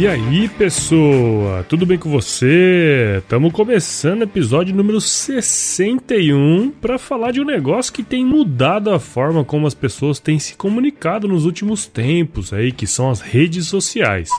E aí, pessoa, tudo bem com você? Estamos começando o episódio número 61 para falar de um negócio que tem mudado a forma como as pessoas têm se comunicado nos últimos tempos aí, que são as redes sociais.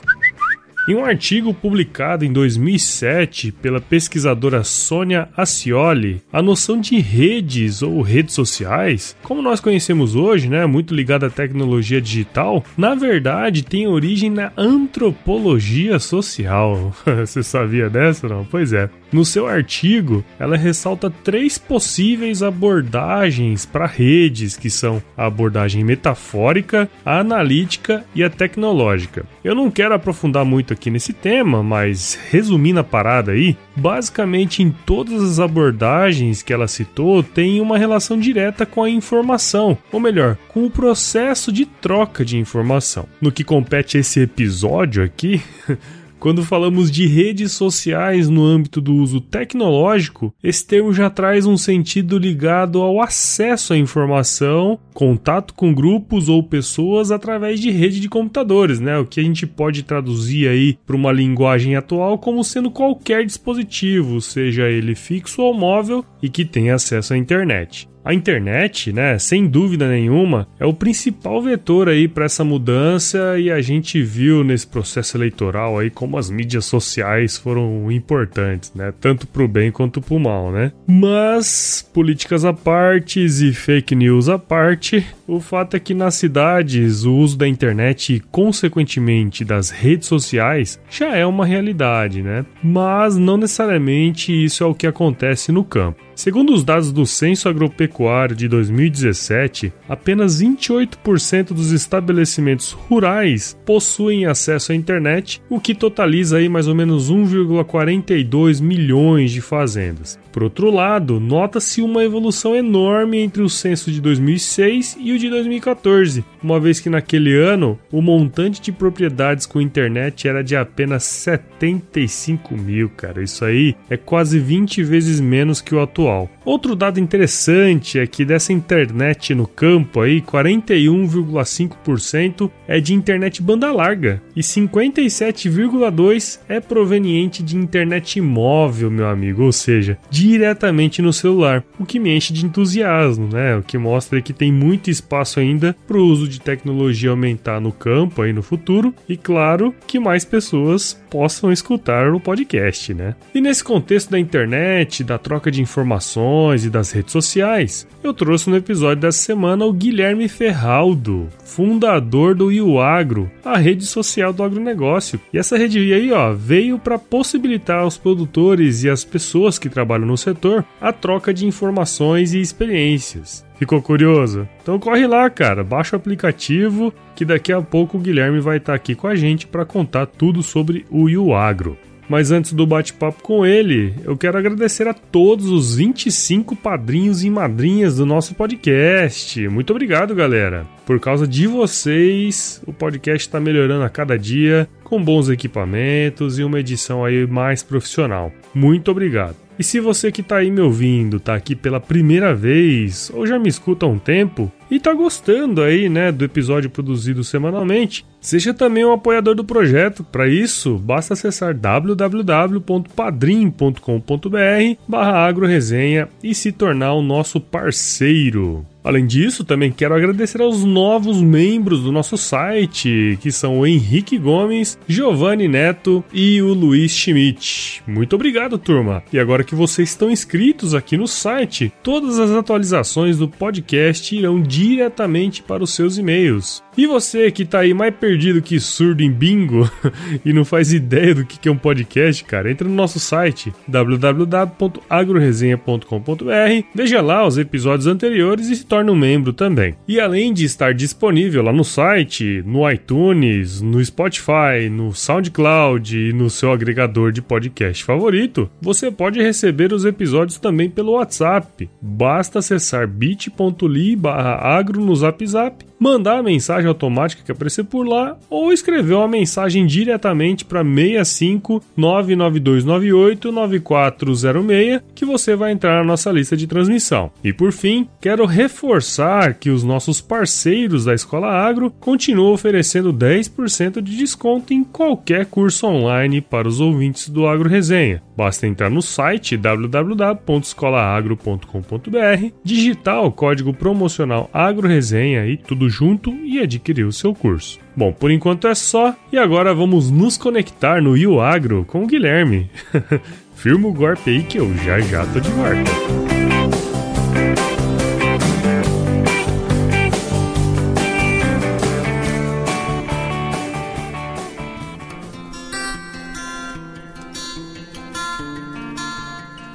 Em um artigo publicado em 2007 pela pesquisadora Sônia Ascioli, a noção de redes ou redes sociais, como nós conhecemos hoje, né, muito ligada à tecnologia digital, na verdade tem origem na antropologia social. Você sabia dessa, não? Pois é. No seu artigo, ela ressalta três possíveis abordagens para redes, que são a abordagem metafórica, a analítica e a tecnológica. Eu não quero aprofundar muito aqui nesse tema, mas resumindo a parada aí, basicamente em todas as abordagens que ela citou tem uma relação direta com a informação, ou melhor, com o processo de troca de informação. No que compete a esse episódio aqui, Quando falamos de redes sociais no âmbito do uso tecnológico, esse termo já traz um sentido ligado ao acesso à informação, contato com grupos ou pessoas através de rede de computadores, né? O que a gente pode traduzir aí para uma linguagem atual como sendo qualquer dispositivo, seja ele fixo ou móvel e que tenha acesso à internet. A internet, né, sem dúvida nenhuma, é o principal vetor aí para essa mudança e a gente viu nesse processo eleitoral aí como as mídias sociais foram importantes, né, tanto para o bem quanto para o mal, né? Mas políticas à parte e fake news à parte, o fato é que nas cidades o uso da internet e consequentemente das redes sociais já é uma realidade, né? Mas não necessariamente isso é o que acontece no campo. Segundo os dados do Censo Agropecuário de 2017, apenas 28% dos estabelecimentos rurais possuem acesso à internet, o que totaliza aí mais ou menos 1,42 milhões de fazendas. Por outro lado, nota-se uma evolução enorme entre o censo de 2006 e o de 2014, uma vez que naquele ano o montante de propriedades com internet era de apenas 75 mil, cara. Isso aí é quase 20 vezes menos que o atual. Outro dado interessante é que dessa internet no campo aí, 41,5% é de internet banda larga e 57,2% é proveniente de internet móvel, meu amigo, ou seja, diretamente no celular, o que me enche de entusiasmo, né? O que mostra que tem muito espaço ainda para o uso de tecnologia aumentar no campo aí no futuro e claro que mais pessoas possam escutar o podcast, né? E nesse contexto da internet, da troca de informações e das redes sociais, eu trouxe no episódio dessa semana o Guilherme Ferraldo, fundador do Iuagro, a rede social do agronegócio. E essa rede aí, ó, veio para possibilitar aos produtores e às pessoas que trabalham no setor a troca de informações e experiências. Ficou curioso? Então corre lá, cara, baixa o aplicativo que daqui a pouco o Guilherme vai estar tá aqui com a gente para contar tudo sobre o Iuagro. Mas antes do bate-papo com ele, eu quero agradecer a todos os 25 padrinhos e madrinhas do nosso podcast. Muito obrigado, galera. Por causa de vocês, o podcast está melhorando a cada dia, com bons equipamentos e uma edição aí mais profissional. Muito obrigado. E se você que está aí me ouvindo, está aqui pela primeira vez ou já me escuta há um tempo e está gostando aí, né, do episódio produzido semanalmente, seja também um apoiador do projeto. Para isso, basta acessar www.padrim.com.br/agroresenha e se tornar o nosso parceiro. Além disso, também quero agradecer aos novos membros do nosso site, que são o Henrique Gomes, Giovanni Neto e o Luiz Schmidt. Muito obrigado, turma! E agora que vocês estão inscritos aqui no site, todas as atualizações do podcast irão diretamente para os seus e-mails. E você que tá aí mais perdido que surdo em bingo e não faz ideia do que é um podcast, cara, entra no nosso site www.agroresenha.com.br, veja lá os episódios anteriores e se torne um membro também. E além de estar disponível lá no site, no iTunes, no Spotify, no SoundCloud e no seu agregador de podcast favorito, você pode receber os episódios também pelo WhatsApp. Basta acessar bit.ly agro no Zap Zap mandar a mensagem automática que aparecer por lá ou escrever uma mensagem diretamente para 65 99298 9406 que você vai entrar na nossa lista de transmissão. E por fim, quero reforçar que os nossos parceiros da Escola Agro continuam oferecendo 10% de desconto em qualquer curso online para os ouvintes do Agro Resenha. Basta entrar no site www.escolaagro.com.br, digitar o código promocional Agro Resenha e tudo junto e adquirir o seu curso. Bom, por enquanto é só, e agora vamos nos conectar no Io Agro com o Guilherme. Firma o golpe aí que eu já já tô de volta.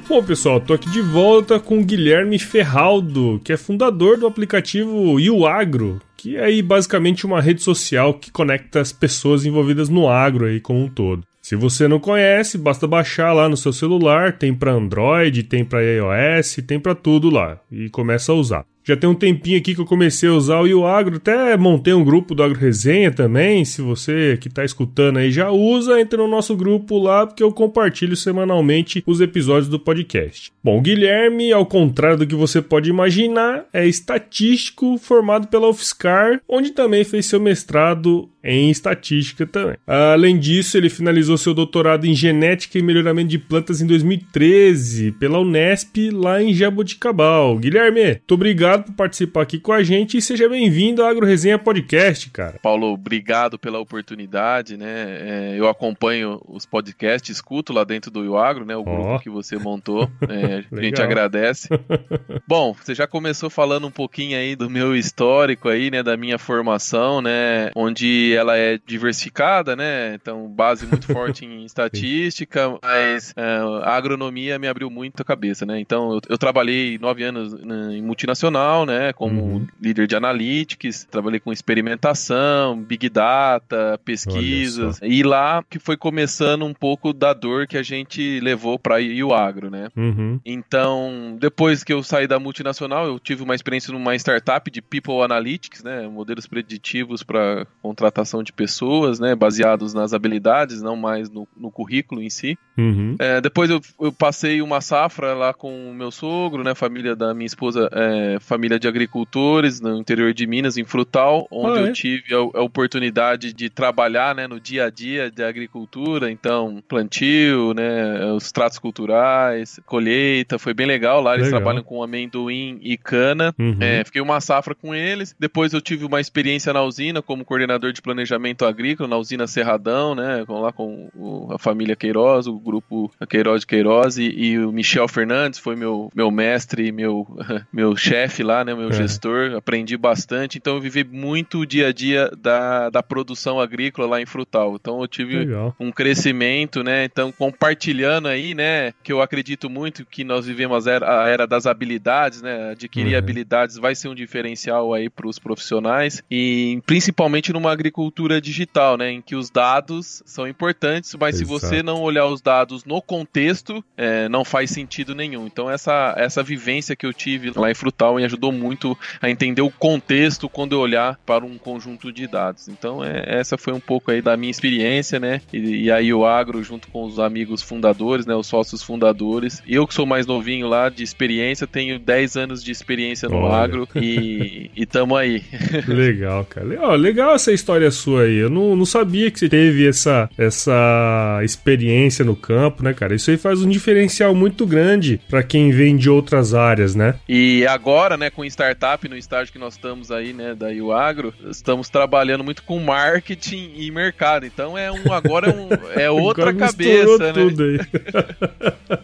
Bom, pessoal, tô aqui de volta com o Guilherme Ferraldo, que é fundador do aplicativo Agro, que é aí basicamente uma rede social que conecta as pessoas envolvidas no agro aí como um todo. Se você não conhece, basta baixar lá no seu celular, tem para Android, tem para iOS, tem para tudo lá e começa a usar. Já tem um tempinho aqui que eu comecei a usar o YouAgro, até montei um grupo do Agro Resenha também. Se você que está escutando aí já usa, entre no nosso grupo lá, porque eu compartilho semanalmente os episódios do podcast. Bom, o Guilherme, ao contrário do que você pode imaginar, é estatístico formado pela UFSCar, onde também fez seu mestrado em estatística também. Além disso, ele finalizou seu doutorado em genética e melhoramento de plantas em 2013 pela Unesp, lá em Jaboticabal. Guilherme, muito obrigado por participar aqui com a gente e seja bem-vindo ao Agro Resenha Podcast, cara. Paulo, obrigado pela oportunidade, né? É, eu acompanho os podcasts, escuto lá dentro do Agro, né? O grupo oh. que você montou. É, a gente agradece. Bom, você já começou falando um pouquinho aí do meu histórico aí, né? Da minha formação, né? Onde ela é diversificada, né? Então, base muito forte em estatística, mas é, a agronomia me abriu muito a cabeça, né? Então, eu, eu trabalhei nove anos em multinacional, né? Como uhum. líder de analytics, trabalhei com experimentação, big data, pesquisas, e lá que foi começando um pouco da dor que a gente levou para o agro, né? Uhum. Então, depois que eu saí da multinacional, eu tive uma experiência numa startup de People Analytics, né? Modelos preditivos para contratação contratação de pessoas, né, baseados nas habilidades, não mais no, no currículo em si. Uhum. É, depois eu, eu, passei uma safra lá com o meu sogro, né, família da minha esposa, é, família de agricultores no interior de Minas, em Frutal, onde ah, é? eu tive a, a, oportunidade de trabalhar, né, no dia a dia da agricultura, então plantio, né, os tratos culturais, colheita, foi bem legal. Lá eles legal. trabalham com amendoim e cana. Uhum. É, fiquei uma safra com eles. Depois eu tive uma experiência na usina como coordenador de planejamento agrícola na usina Serradão, né? Lá com o, a família Queiroz, o grupo Queiroz de Queiroz e, e, o Michel Fernandes foi meu, meu mestre, meu, meu chefe lá, né? Meu é. gestor. Aprendi bastante. Então eu vivi muito o dia a dia da, da produção agrícola lá em Frutal. Então eu tive Legal. um crescimento, né? Então compartilhando aí, né? Que eu acredito muito que nós vivemos a era, a era das habilidades, né? Adquirir uhum. habilidades vai ser um diferencial aí para os profissionais e principalmente numa agricultura agricultura digital, né? Em que os dados são importantes, mas Exato. se você não olhar os dados no contexto, é, não faz sentido nenhum. Então essa, essa vivência que eu tive lá em Frutal me ajudou muito a entender o contexto quando eu olhar para um conjunto de dados. Então é, essa foi um pouco aí da minha experiência, né? E, e aí o agro junto com os amigos fundadores, né? Os sócios fundadores. Eu que sou mais novinho lá de experiência, tenho 10 anos de experiência no Olha. agro e, e tamo aí. Legal, cara. legal essa história história sua aí. Eu não, não sabia que você teve essa, essa experiência no campo, né, cara? Isso aí faz um diferencial muito grande para quem vem de outras áreas, né? E agora, né, com startup, no estágio que nós estamos aí, né, da Agro, estamos trabalhando muito com marketing e mercado. Então é um agora é, um, é outra cabeça, né?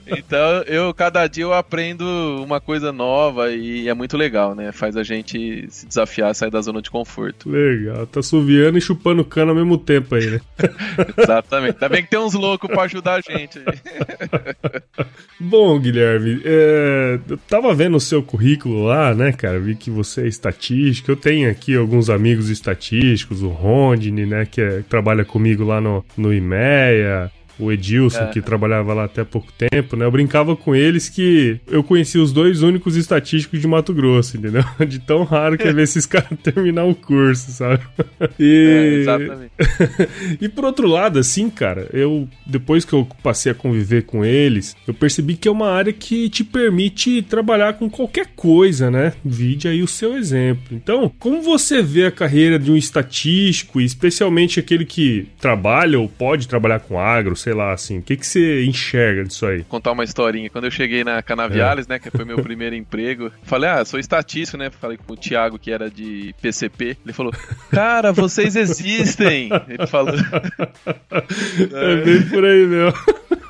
então eu cada dia eu aprendo uma coisa nova e é muito legal, né? Faz a gente se desafiar, sair da zona de conforto. Legal, tá suviando e chupando cana ao mesmo tempo aí, né? Exatamente. Ainda bem que tem uns loucos para ajudar a gente. Bom, Guilherme, é, eu tava vendo o seu currículo lá, né, cara? Vi que você é estatístico. Eu tenho aqui alguns amigos estatísticos, o Rondini, né, que, é, trabalha comigo lá no, no IMEA o Edilson, que trabalhava lá até pouco tempo, né? Eu brincava com eles que eu conhecia os dois únicos estatísticos de Mato Grosso, entendeu? De tão raro que é ver esses caras terminar o curso, sabe? E... É, exatamente. e por outro lado, assim, cara, eu depois que eu passei a conviver com eles, eu percebi que é uma área que te permite trabalhar com qualquer coisa, né? Vide aí o seu exemplo. Então, como você vê a carreira de um estatístico, especialmente aquele que trabalha ou pode trabalhar com agro, sei lá, assim. O que, que você enxerga disso aí? Vou contar uma historinha. Quando eu cheguei na Canaviales, é. né, que foi meu primeiro emprego, falei, ah, sou estatístico, né? Falei com o Thiago, que era de PCP. Ele falou, cara, vocês existem! Ele falou. é bem por aí, meu.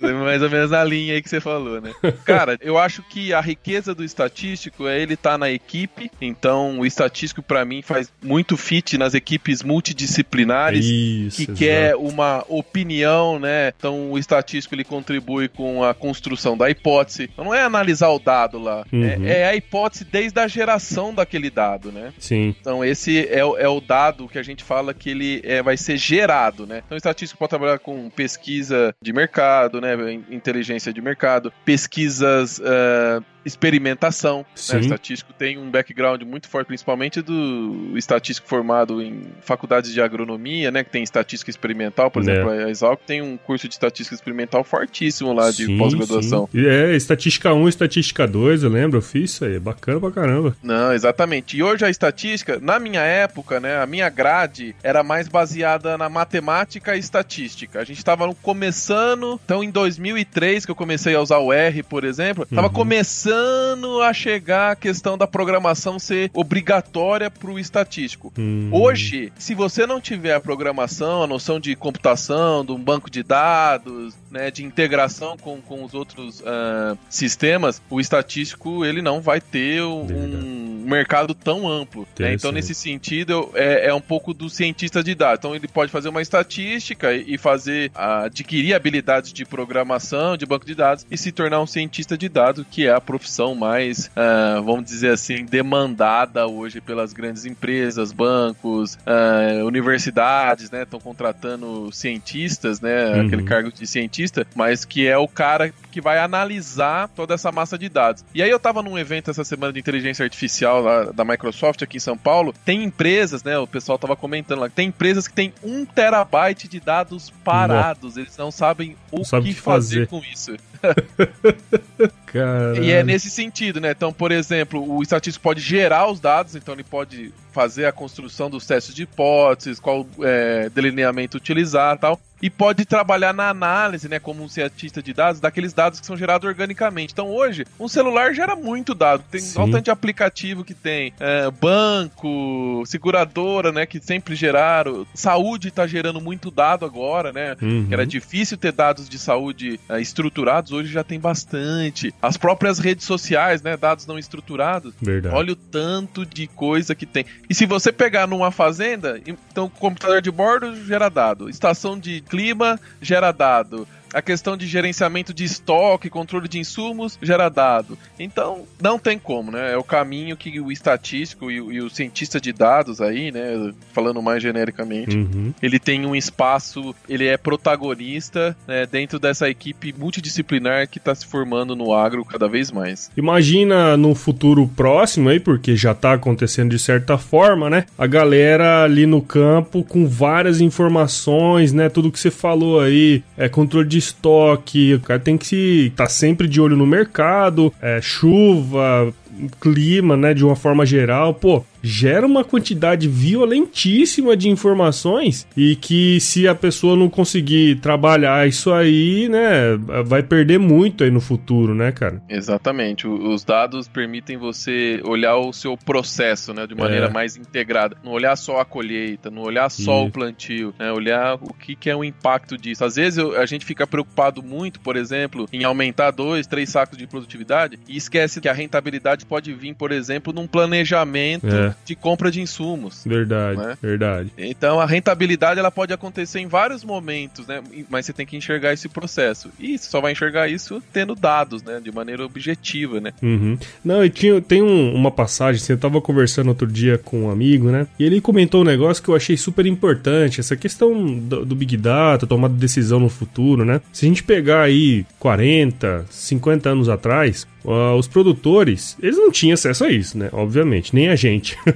Mais ou menos na linha aí que você falou, né? Cara, eu acho que a riqueza do estatístico é ele estar tá na equipe. Então, o estatístico, para mim, faz muito fit nas equipes multidisciplinares Isso, que exato. quer uma opinião, né? Então, o estatístico ele contribui com a construção da hipótese. Então, não é analisar o dado lá, é, uhum. é, é, a hipótese desde a geração daquele dado, né? Sim. Então, esse é, é o dado que a gente fala que ele é, vai ser gerado, né? Então, o estatístico pode trabalhar com pesquisa de mercado, né? Inteligência de mercado, pesquisas uh, experimentação. Né? O estatístico tem um background muito forte, principalmente do estatístico formado em faculdades de agronomia, né? Que tem estatística experimental, por é. exemplo, a Exalc tem um curso de estatística experimental fortíssimo lá de pós-graduação. É, estatística 1 estatística 2, eu lembro, eu fiz isso aí, bacana pra caramba. Não, exatamente. E hoje a estatística, na minha época, né, a minha grade era mais baseada na matemática e estatística. A gente tava começando, então em 2003 que eu comecei a usar o R, por exemplo, tava uhum. começando começando a chegar a questão da programação ser obrigatória para o estatístico. Hum. Hoje, se você não tiver a programação, a noção de computação, de um banco de dados, né, de integração com, com os outros uh, sistemas, o estatístico ele não vai ter um mercado tão amplo. Né? Então, nesse sentido, é, é, um pouco do cientista de dados. Então, ele pode fazer uma estatística e fazer adquirir habilidades de programação, de banco de dados e se tornar um cientista de dados, que é a profissão mais, uh, vamos dizer assim, demandada hoje pelas grandes empresas, bancos, uh, universidades, né? Estão contratando cientistas, né? Uhum. Aquele cargo de cientista, mas que é o cara que vai analisar toda essa massa de dados. E aí eu tava num evento essa semana de inteligência artificial lá, da Microsoft aqui em São Paulo. Tem empresas, né? O pessoal tava comentando lá, tem empresas que tem um terabyte de dados parados. Eles não sabem o não que fazer. fazer com isso. Caralho. E é nesse sentido, né? Então, por exemplo, o estatístico pode gerar os dados, então ele pode fazer a construção dos testes de hipóteses, qual é, delineamento utilizar tal e pode trabalhar na análise, né, como um cientista de dados, daqueles dados que são gerados organicamente. Então hoje, um celular gera muito dado. Tem um tanto de aplicativo que tem é, banco, seguradora, né, que sempre geraram. Saúde está gerando muito dado agora, né? Uhum. Que era difícil ter dados de saúde é, estruturados, hoje já tem bastante. As próprias redes sociais, né, dados não estruturados. Verdade. Olha o tanto de coisa que tem. E se você pegar numa fazenda, então computador de bordo gera dado, estação de clima gera dado a questão de gerenciamento de estoque, controle de insumos, gera dado. Então, não tem como, né? É o caminho que o estatístico e o, e o cientista de dados aí, né? Falando mais genericamente, uhum. ele tem um espaço, ele é protagonista né, dentro dessa equipe multidisciplinar que está se formando no agro cada vez mais. Imagina no futuro próximo aí, porque já está acontecendo de certa forma, né? A galera ali no campo com várias informações, né? Tudo que você falou aí, é controle de estoque, o cara tem que estar tá sempre de olho no mercado, é, chuva, clima, né, de uma forma geral. Pô, gera uma quantidade violentíssima de informações e que se a pessoa não conseguir trabalhar isso aí, né, vai perder muito aí no futuro, né, cara? Exatamente. Os dados permitem você olhar o seu processo, né, de maneira é. mais integrada. Não olhar só a colheita, não olhar só o plantio, né, olhar o que, que é o impacto disso. Às vezes eu, a gente fica preocupado muito, por exemplo, em aumentar dois, três sacos de produtividade e esquece que a rentabilidade pode vir, por exemplo, num planejamento é. de compra de insumos. Verdade, né? verdade. Então a rentabilidade ela pode acontecer em vários momentos, né? Mas você tem que enxergar esse processo. E você só vai enxergar isso tendo dados, né? De maneira objetiva, né? Uhum. Não, e tinha, tem um, uma passagem, assim, eu tava conversando outro dia com um amigo, né? E ele comentou um negócio que eu achei super importante, essa questão do, do Big Data, tomada de decisão no futuro, né? Se a gente pegar aí 40, 50 anos atrás, uh, os produtores, eles não tinham acesso a isso, né? Obviamente, nem a gente.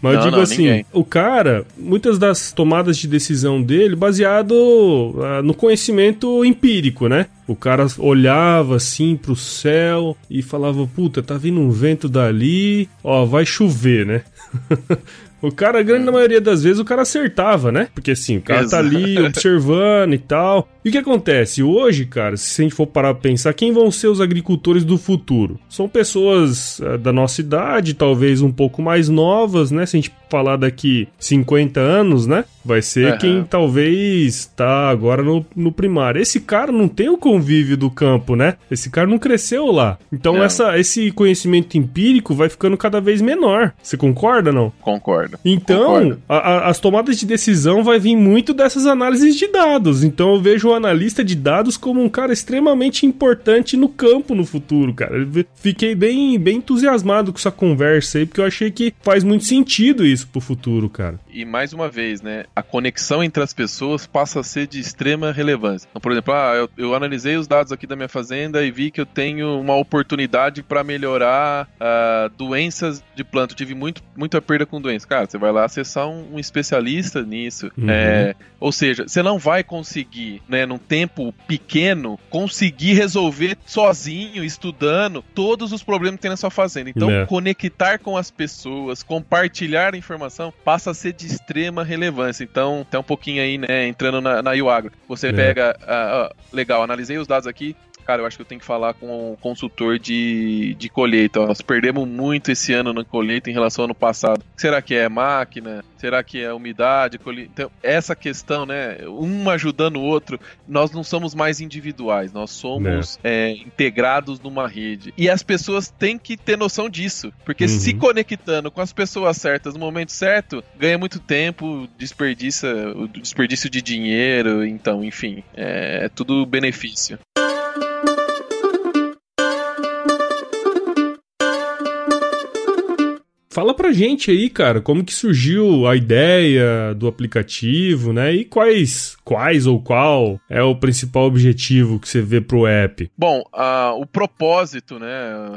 Mas não, eu digo não, assim, ninguém. o cara, muitas das tomadas de decisão dele baseado uh, no conhecimento empírico, né? O cara olhava assim pro céu e falava, puta, tá vindo um vento dali, ó, vai chover, né? O cara, grande maioria das vezes, o cara acertava, né? Porque assim, o cara Exato. tá ali observando e tal. E o que acontece? Hoje, cara, se a gente for parar pra pensar, quem vão ser os agricultores do futuro? São pessoas uh, da nossa idade, talvez um pouco mais novas, né? Se a gente falar daqui 50 anos, né? Vai ser uhum. quem talvez tá agora no, no primário. Esse cara não tem o convívio do campo, né? Esse cara não cresceu lá. Então essa, esse conhecimento empírico vai ficando cada vez menor. Você concorda não? Concordo. Então, Concordo. A, a, as tomadas de decisão vai vir muito dessas análises de dados. Então eu vejo analista de dados como um cara extremamente importante no campo no futuro, cara. Fiquei bem, bem entusiasmado com essa conversa aí, porque eu achei que faz muito sentido isso pro futuro, cara. E mais uma vez, né, a conexão entre as pessoas passa a ser de extrema relevância. Então, por exemplo, ah, eu, eu analisei os dados aqui da minha fazenda e vi que eu tenho uma oportunidade para melhorar uh, doenças de planta. Eu tive muito, muita perda com doenças. Cara, você vai lá acessar um, um especialista nisso. Uhum. É, ou seja, você não vai conseguir, né, num tempo pequeno, conseguir resolver sozinho, estudando, todos os problemas que tem na sua fazenda. Então, é. conectar com as pessoas, compartilhar informação passa a ser de extrema relevância. Então, até um pouquinho aí, né, entrando na, na UAgro. Você é. pega, uh, uh, legal, analisei os dados aqui, cara, eu acho que eu tenho que falar com o consultor de, de colheita. Nós perdemos muito esse ano na colheita em relação ao ano passado. Será que é máquina? Será que é umidade? Colheita? Então, essa questão, né? Um ajudando o outro, nós não somos mais individuais, nós somos é. É, integrados numa rede. E as pessoas têm que ter noção disso, porque uhum. se conectando com as pessoas certas no momento certo, ganha muito tempo, desperdiça o desperdício de dinheiro, então, enfim, é, é tudo benefício. Fala pra gente aí, cara, como que surgiu a ideia do aplicativo, né? E quais, quais ou qual é o principal objetivo que você vê pro app? Bom, uh, o propósito, né?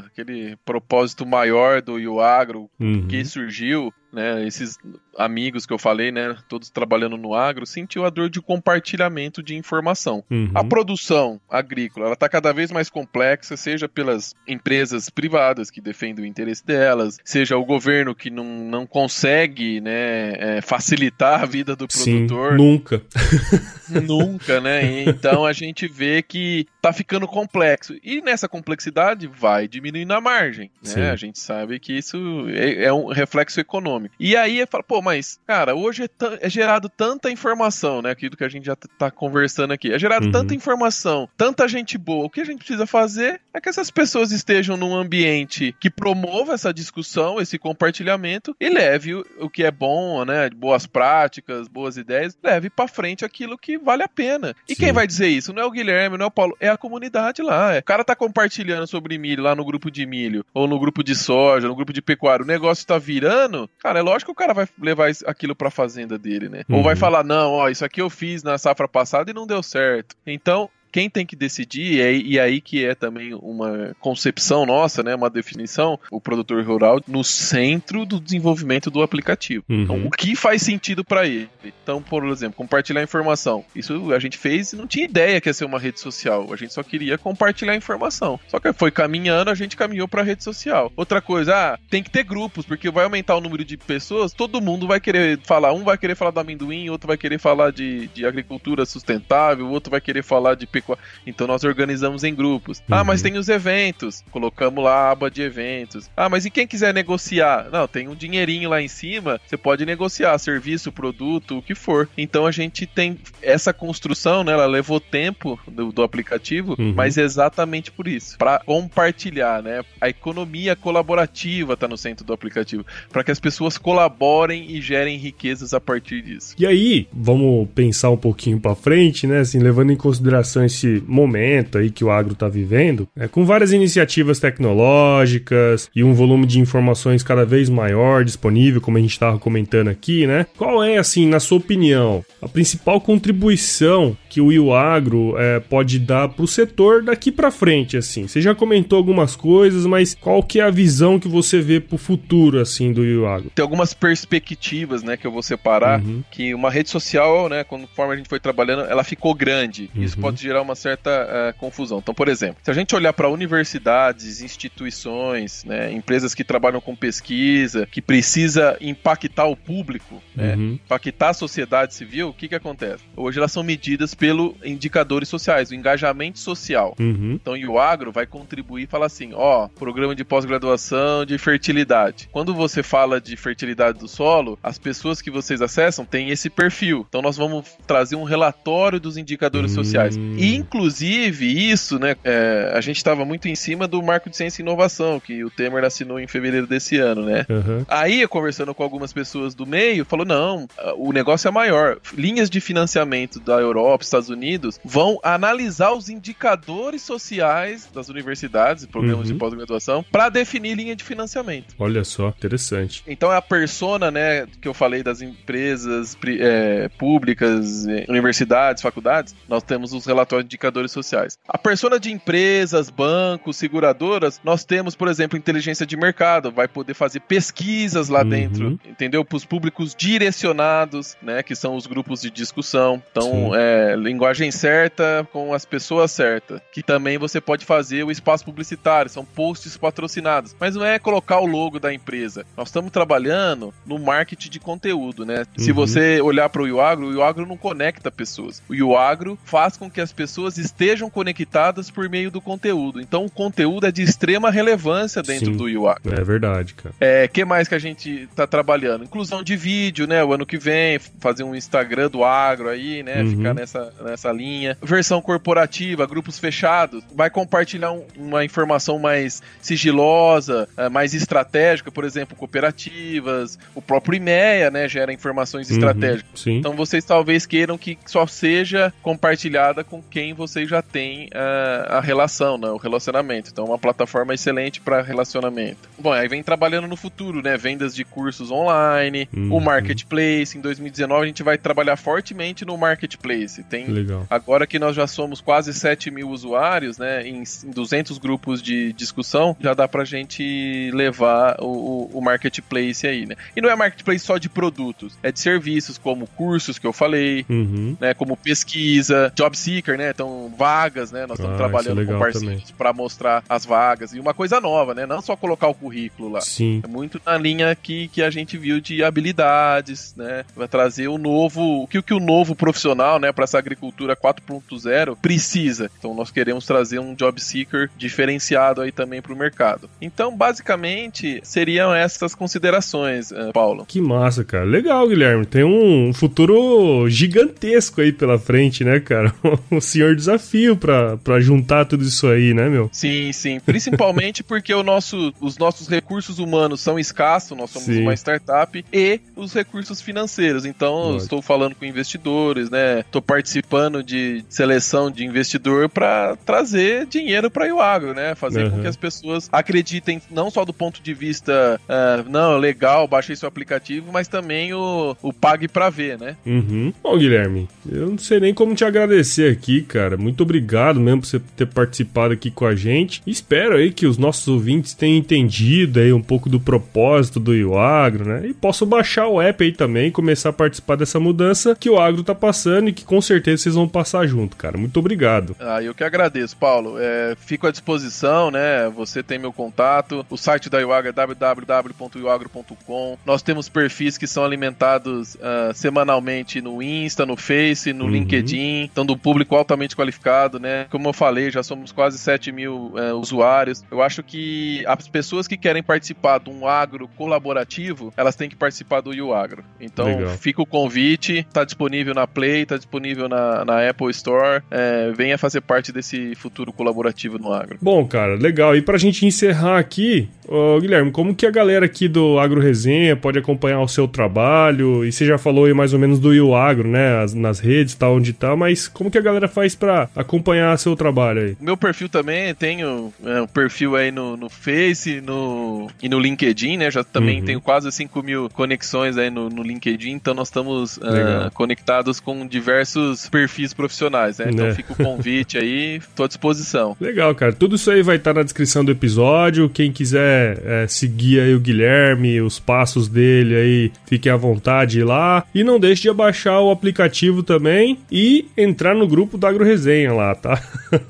Aquele propósito maior do Uagro uhum. que surgiu né, esses amigos que eu falei, né, todos trabalhando no agro, sentiu a dor de compartilhamento de informação. Uhum. A produção agrícola, ela está cada vez mais complexa, seja pelas empresas privadas que defendem o interesse delas, seja o governo que não, não consegue, né, é, facilitar a vida do produtor. Sim, nunca. nunca, né? Então a gente vê que tá ficando complexo. E nessa complexidade vai diminuindo a margem, né? A gente sabe que isso é, é um reflexo econômico nome. E aí fala, pô, mas, cara, hoje é, é, gerado tanta informação, né? Aquilo que a gente já tá conversando aqui. É gerado uhum. tanta informação, tanta gente boa. O que a gente precisa fazer é que essas pessoas estejam num ambiente que promova essa discussão, esse compartilhamento e leve o, o que é bom, né? Boas práticas, boas ideias, leve para frente aquilo que vale a pena. E Sim. quem vai dizer isso? Não é o Guilherme, não é o Paulo, é a comunidade lá. É. O cara tá compartilhando sobre milho lá no grupo de milho, ou no grupo de soja, no grupo de pecuário. O negócio tá virando, cara, é lógico que o cara vai levar aquilo pra fazenda dele, né? Uhum. Ou vai uhum. falar, não, ó, isso aqui eu fiz na safra passada e não deu certo. Então, quem tem que decidir, é, e aí que é também uma concepção nossa, né, uma definição, o produtor rural no centro do desenvolvimento do aplicativo. Uhum. Então, o que faz sentido para ele? Então, por exemplo, compartilhar informação. Isso a gente fez e não tinha ideia que ia ser uma rede social. A gente só queria compartilhar informação. Só que foi caminhando, a gente caminhou para rede social. Outra coisa, ah, tem que ter grupos, porque vai aumentar o número de pessoas, todo mundo vai querer falar. Um vai querer falar do amendoim, outro vai querer falar de, de agricultura sustentável, outro vai querer falar de pecuária. Então nós organizamos em grupos. Uhum. Ah, mas tem os eventos. Colocamos lá a aba de eventos. Ah, mas e quem quiser negociar? Não, tem um dinheirinho lá em cima, você pode negociar serviço, produto, o que for. Então a gente tem essa construção, né? Ela levou tempo do, do aplicativo, uhum. mas é exatamente por isso. Para compartilhar, né? A economia colaborativa está no centro do aplicativo. Para que as pessoas colaborem e gerem riquezas a partir disso. E aí, vamos pensar um pouquinho para frente, né? Assim, levando em consideração esse momento aí que o agro está vivendo, né? com várias iniciativas tecnológicas e um volume de informações cada vez maior disponível, como a gente estava comentando aqui, né? Qual é, assim, na sua opinião, a principal contribuição que o Io Agro é, pode dar para o setor daqui para frente, assim? Você já comentou algumas coisas, mas qual que é a visão que você vê para o futuro, assim, do Agro? Tem algumas perspectivas, né, que eu vou separar, uhum. que uma rede social, né, conforme a gente foi trabalhando, ela ficou grande. Uhum. Isso pode gerar uma certa uh, confusão. Então, por exemplo, se a gente olhar para universidades, instituições, né, empresas que trabalham com pesquisa, que precisa impactar o público, né, uhum. impactar a sociedade civil, o que que acontece? Hoje elas são medidas pelo indicadores sociais, o engajamento social. Uhum. Então, o agro vai contribuir e falar assim, ó, programa de pós-graduação de fertilidade. Quando você fala de fertilidade do solo, as pessoas que vocês acessam têm esse perfil. Então, nós vamos trazer um relatório dos indicadores uhum. sociais. E, inclusive, isso, né, é, a gente estava muito em cima do Marco de Ciência e Inovação, que o Temer assinou em fevereiro desse ano, né? Uhum. Aí, conversando com algumas pessoas do meio, falou, não, o negócio é maior. Linhas de financiamento da Europa, Estados Unidos, vão analisar os indicadores sociais das universidades e programas uhum. de pós-graduação para definir linha de financiamento. Olha só, interessante. Então é a persona, né, que eu falei das empresas é, públicas, é, universidades, faculdades, nós temos os relatórios de indicadores sociais. A persona de empresas, bancos, seguradoras, nós temos, por exemplo, inteligência de mercado, vai poder fazer pesquisas lá uhum. dentro, entendeu? Para os públicos direcionados, né, que são os grupos de discussão. Então, é, linguagem certa com as pessoas certas. Que também você pode fazer o espaço publicitário, são posts patrocinados. Mas não é colocar o logo da empresa. Nós estamos trabalhando no marketing de conteúdo, né? Uhum. Se você olhar para o Uagro, o Uagro não conecta pessoas. O Uagro faz com que as pessoas estejam conectadas por meio do conteúdo. Então o conteúdo é de extrema relevância dentro Sim, do Uagro. É verdade, cara. É, que mais que a gente está trabalhando? Inclusão de vídeo, né? O ano que vem, fazer um Instagram do agro aí, né? Uhum. Ficar nessa, nessa linha. Versão corporativa, grupos fechados, vai compartilhar um, uma informação mais sigilosa, é, mais estratégica, por exemplo, cooperativas, o próprio IMEA, né, gera informações uhum, estratégicas. Sim. Então vocês talvez queiram que só seja compartilhada com quem vocês já têm uh, a relação, né, o relacionamento. Então uma plataforma excelente para relacionamento. Bom, aí vem trabalhando no futuro, né, vendas de cursos online, uhum. o marketplace. Em 2019 a gente vai trabalhar fortemente no marketplace. Tem Legal. agora que nós já somos quase 7 mil usuários, né, em 200 grupos de discussão, já dá pra gente levar o, o marketplace aí, né. E não é marketplace só de produtos, é de serviços como cursos que eu falei, uhum. né, como pesquisa, job seeker, né, então vagas, né, nós estamos ah, é trabalhando é com parceiros para mostrar as vagas e uma coisa nova, né, não só colocar o currículo lá. Sim. É muito na linha que, que a gente viu de habilidades, né, vai trazer o novo, o que, o que o novo profissional, né, para essa agricultura 4.0 precisa. Então nós queremos trazer um job seeker diferenciado aí também para o mercado. Então, basicamente, seriam essas considerações, uh, Paulo. Que massa, cara. Legal, Guilherme. Tem um futuro gigantesco aí pela frente, né, cara? um senhor desafio para juntar tudo isso aí, né, meu? Sim, sim. Principalmente porque o nosso, os nossos recursos humanos são escassos, nós somos sim. uma startup, e os recursos financeiros. Então, estou falando com investidores, né? Estou participando participando de seleção de investidor para trazer dinheiro para o agro, né? Fazer uhum. com que as pessoas acreditem não só do ponto de vista, uh, não, legal, baixei seu aplicativo, mas também o, o pague para ver, né? Uhum. Bom, Guilherme, eu não sei nem como te agradecer aqui, cara. Muito obrigado mesmo por você ter participado aqui com a gente. Espero aí que os nossos ouvintes tenham entendido aí um pouco do propósito do Iagro, né? E possam baixar o app aí também e começar a participar dessa mudança que o agro tá passando e que com certeza vocês vão passar junto, cara. Muito obrigado. Ah, eu que agradeço, Paulo. É, fico à disposição, né? Você tem meu contato. O site da Iagro é www.iagro.com. Nós temos perfis que são alimentados uh, semanalmente no Insta, no Face, no uhum. LinkedIn, então do público altamente qualificado, né? Como eu falei, já somos quase 7 mil uh, usuários. Eu acho que as pessoas que querem participar de um agro colaborativo, elas têm que participar do YouAgro. Então Legal. fica o convite, está disponível na Play, está disponível na, na Apple Store. É, venha fazer parte desse futuro colaborativo no agro. Bom, cara, legal. E para a gente encerrar aqui, Ô, Guilherme, como que a galera aqui do Agro Resenha pode acompanhar o seu trabalho? E você já falou aí mais ou menos do Io Agro, né? As, nas redes, tal, onde tá, mas como que a galera faz para acompanhar seu trabalho aí? Meu perfil também, tenho é, um perfil aí no, no Face no, e no LinkedIn, né? Já também uhum. tenho quase 5 mil conexões aí no, no LinkedIn, então nós estamos uh, conectados com diversos perfis profissionais, né? Então é. fica o convite aí, tô à disposição. Legal, cara. Tudo isso aí vai estar na descrição do episódio. Quem quiser é, seguir aí o Guilherme, os passos dele aí, fique à vontade lá. E não deixe de baixar o aplicativo também e entrar no grupo da Agro Resenha lá, tá?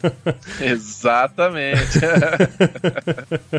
Exatamente.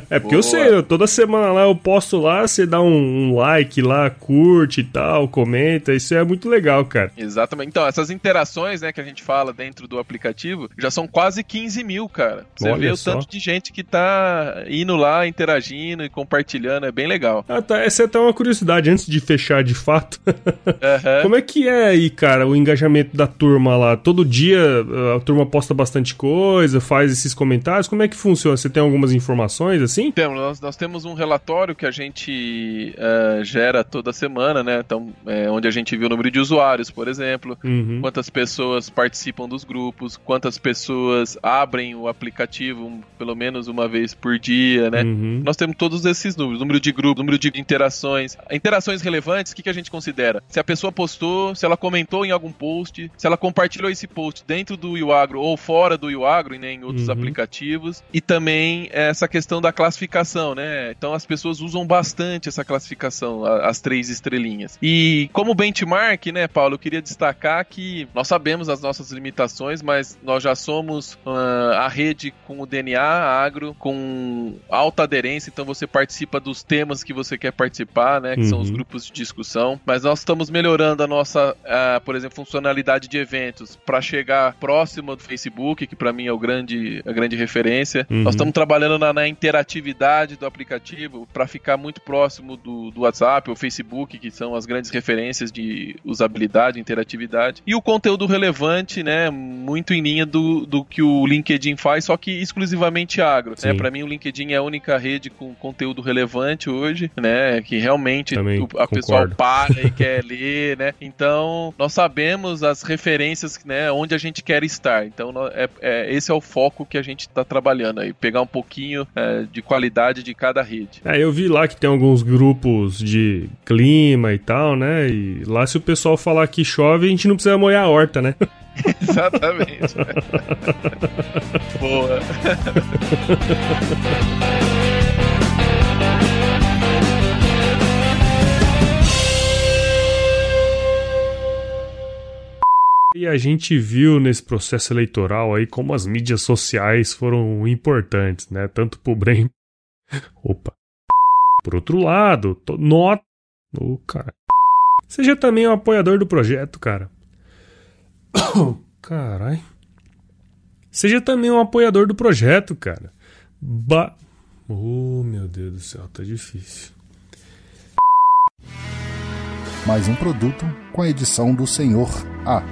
é porque Boa. eu sei, toda semana lá eu posto lá, você dá um, um, like lá, curte e tal, comenta, isso é muito legal, cara. Exatamente. Então, essas interações, né, que a gente fala dentro do aplicativo, já são quase 15 mil, cara. Você Olha vê o só. tanto de gente que tá indo lá, interagindo e compartilhando, é bem legal. Ah, tá. Essa é até uma curiosidade, antes de fechar de fato. Uhum. Como é que é aí, cara, o engajamento da turma lá? Todo dia ah, a turma posta bastante coisa, faz esses comentários. Como é que funciona? Você tem algumas informações assim? Temos, nós, nós temos um relatório que a gente uh, gera toda semana, né? Então, é, onde a gente viu o número de usuários, por exemplo, uhum. quantas pessoas participam dos grupos, quantas pessoas abrem o aplicativo pelo menos uma vez por dia, né? Uhum nós temos todos esses números: número de grupos, número de interações. Interações relevantes, o que, que a gente considera? Se a pessoa postou, se ela comentou em algum post, se ela compartilhou esse post dentro do Uagro ou fora do Uagro, né, em outros uhum. aplicativos. E também essa questão da classificação, né? Então as pessoas usam bastante essa classificação, as três estrelinhas. E como benchmark, né, Paulo, eu queria destacar que nós sabemos as nossas limitações, mas nós já somos uh, a rede com o DNA agro, com alta aderência então você participa dos temas que você quer participar, né? Que uhum. são os uhum. grupos de discussão. Mas nós estamos melhorando a nossa, uh, por exemplo, funcionalidade de eventos para chegar próximo do Facebook, que para mim é o grande, a grande referência. Uhum. Nós estamos trabalhando na, na interatividade do aplicativo para ficar muito próximo do, do WhatsApp ou Facebook, que são as grandes referências de usabilidade, interatividade. E o conteúdo relevante, né? Muito em linha do, do que o LinkedIn faz, só que exclusivamente agro. Né? Para mim, o LinkedIn é a única rede com conteúdo relevante hoje, né? Que realmente o, a pessoa para e quer ler, né? Então, nós sabemos as referências, né? Onde a gente quer estar. Então, é, é esse é o foco que a gente está trabalhando aí. Pegar um pouquinho é, de qualidade de cada rede. É, eu vi lá que tem alguns grupos de clima e tal, né? E lá se o pessoal falar que chove, a gente não precisa molhar a horta, né? Exatamente. Boa. E a gente viu nesse processo eleitoral aí como as mídias sociais foram importantes, né? Tanto pro bem. Opa. Por outro lado, tô... nota. Oh, cara. Seja também um apoiador do projeto, cara. Carai. Seja também um apoiador do projeto, cara. Ba. Oh, meu Deus do céu, tá difícil. Mais um produto com a edição do Senhor A.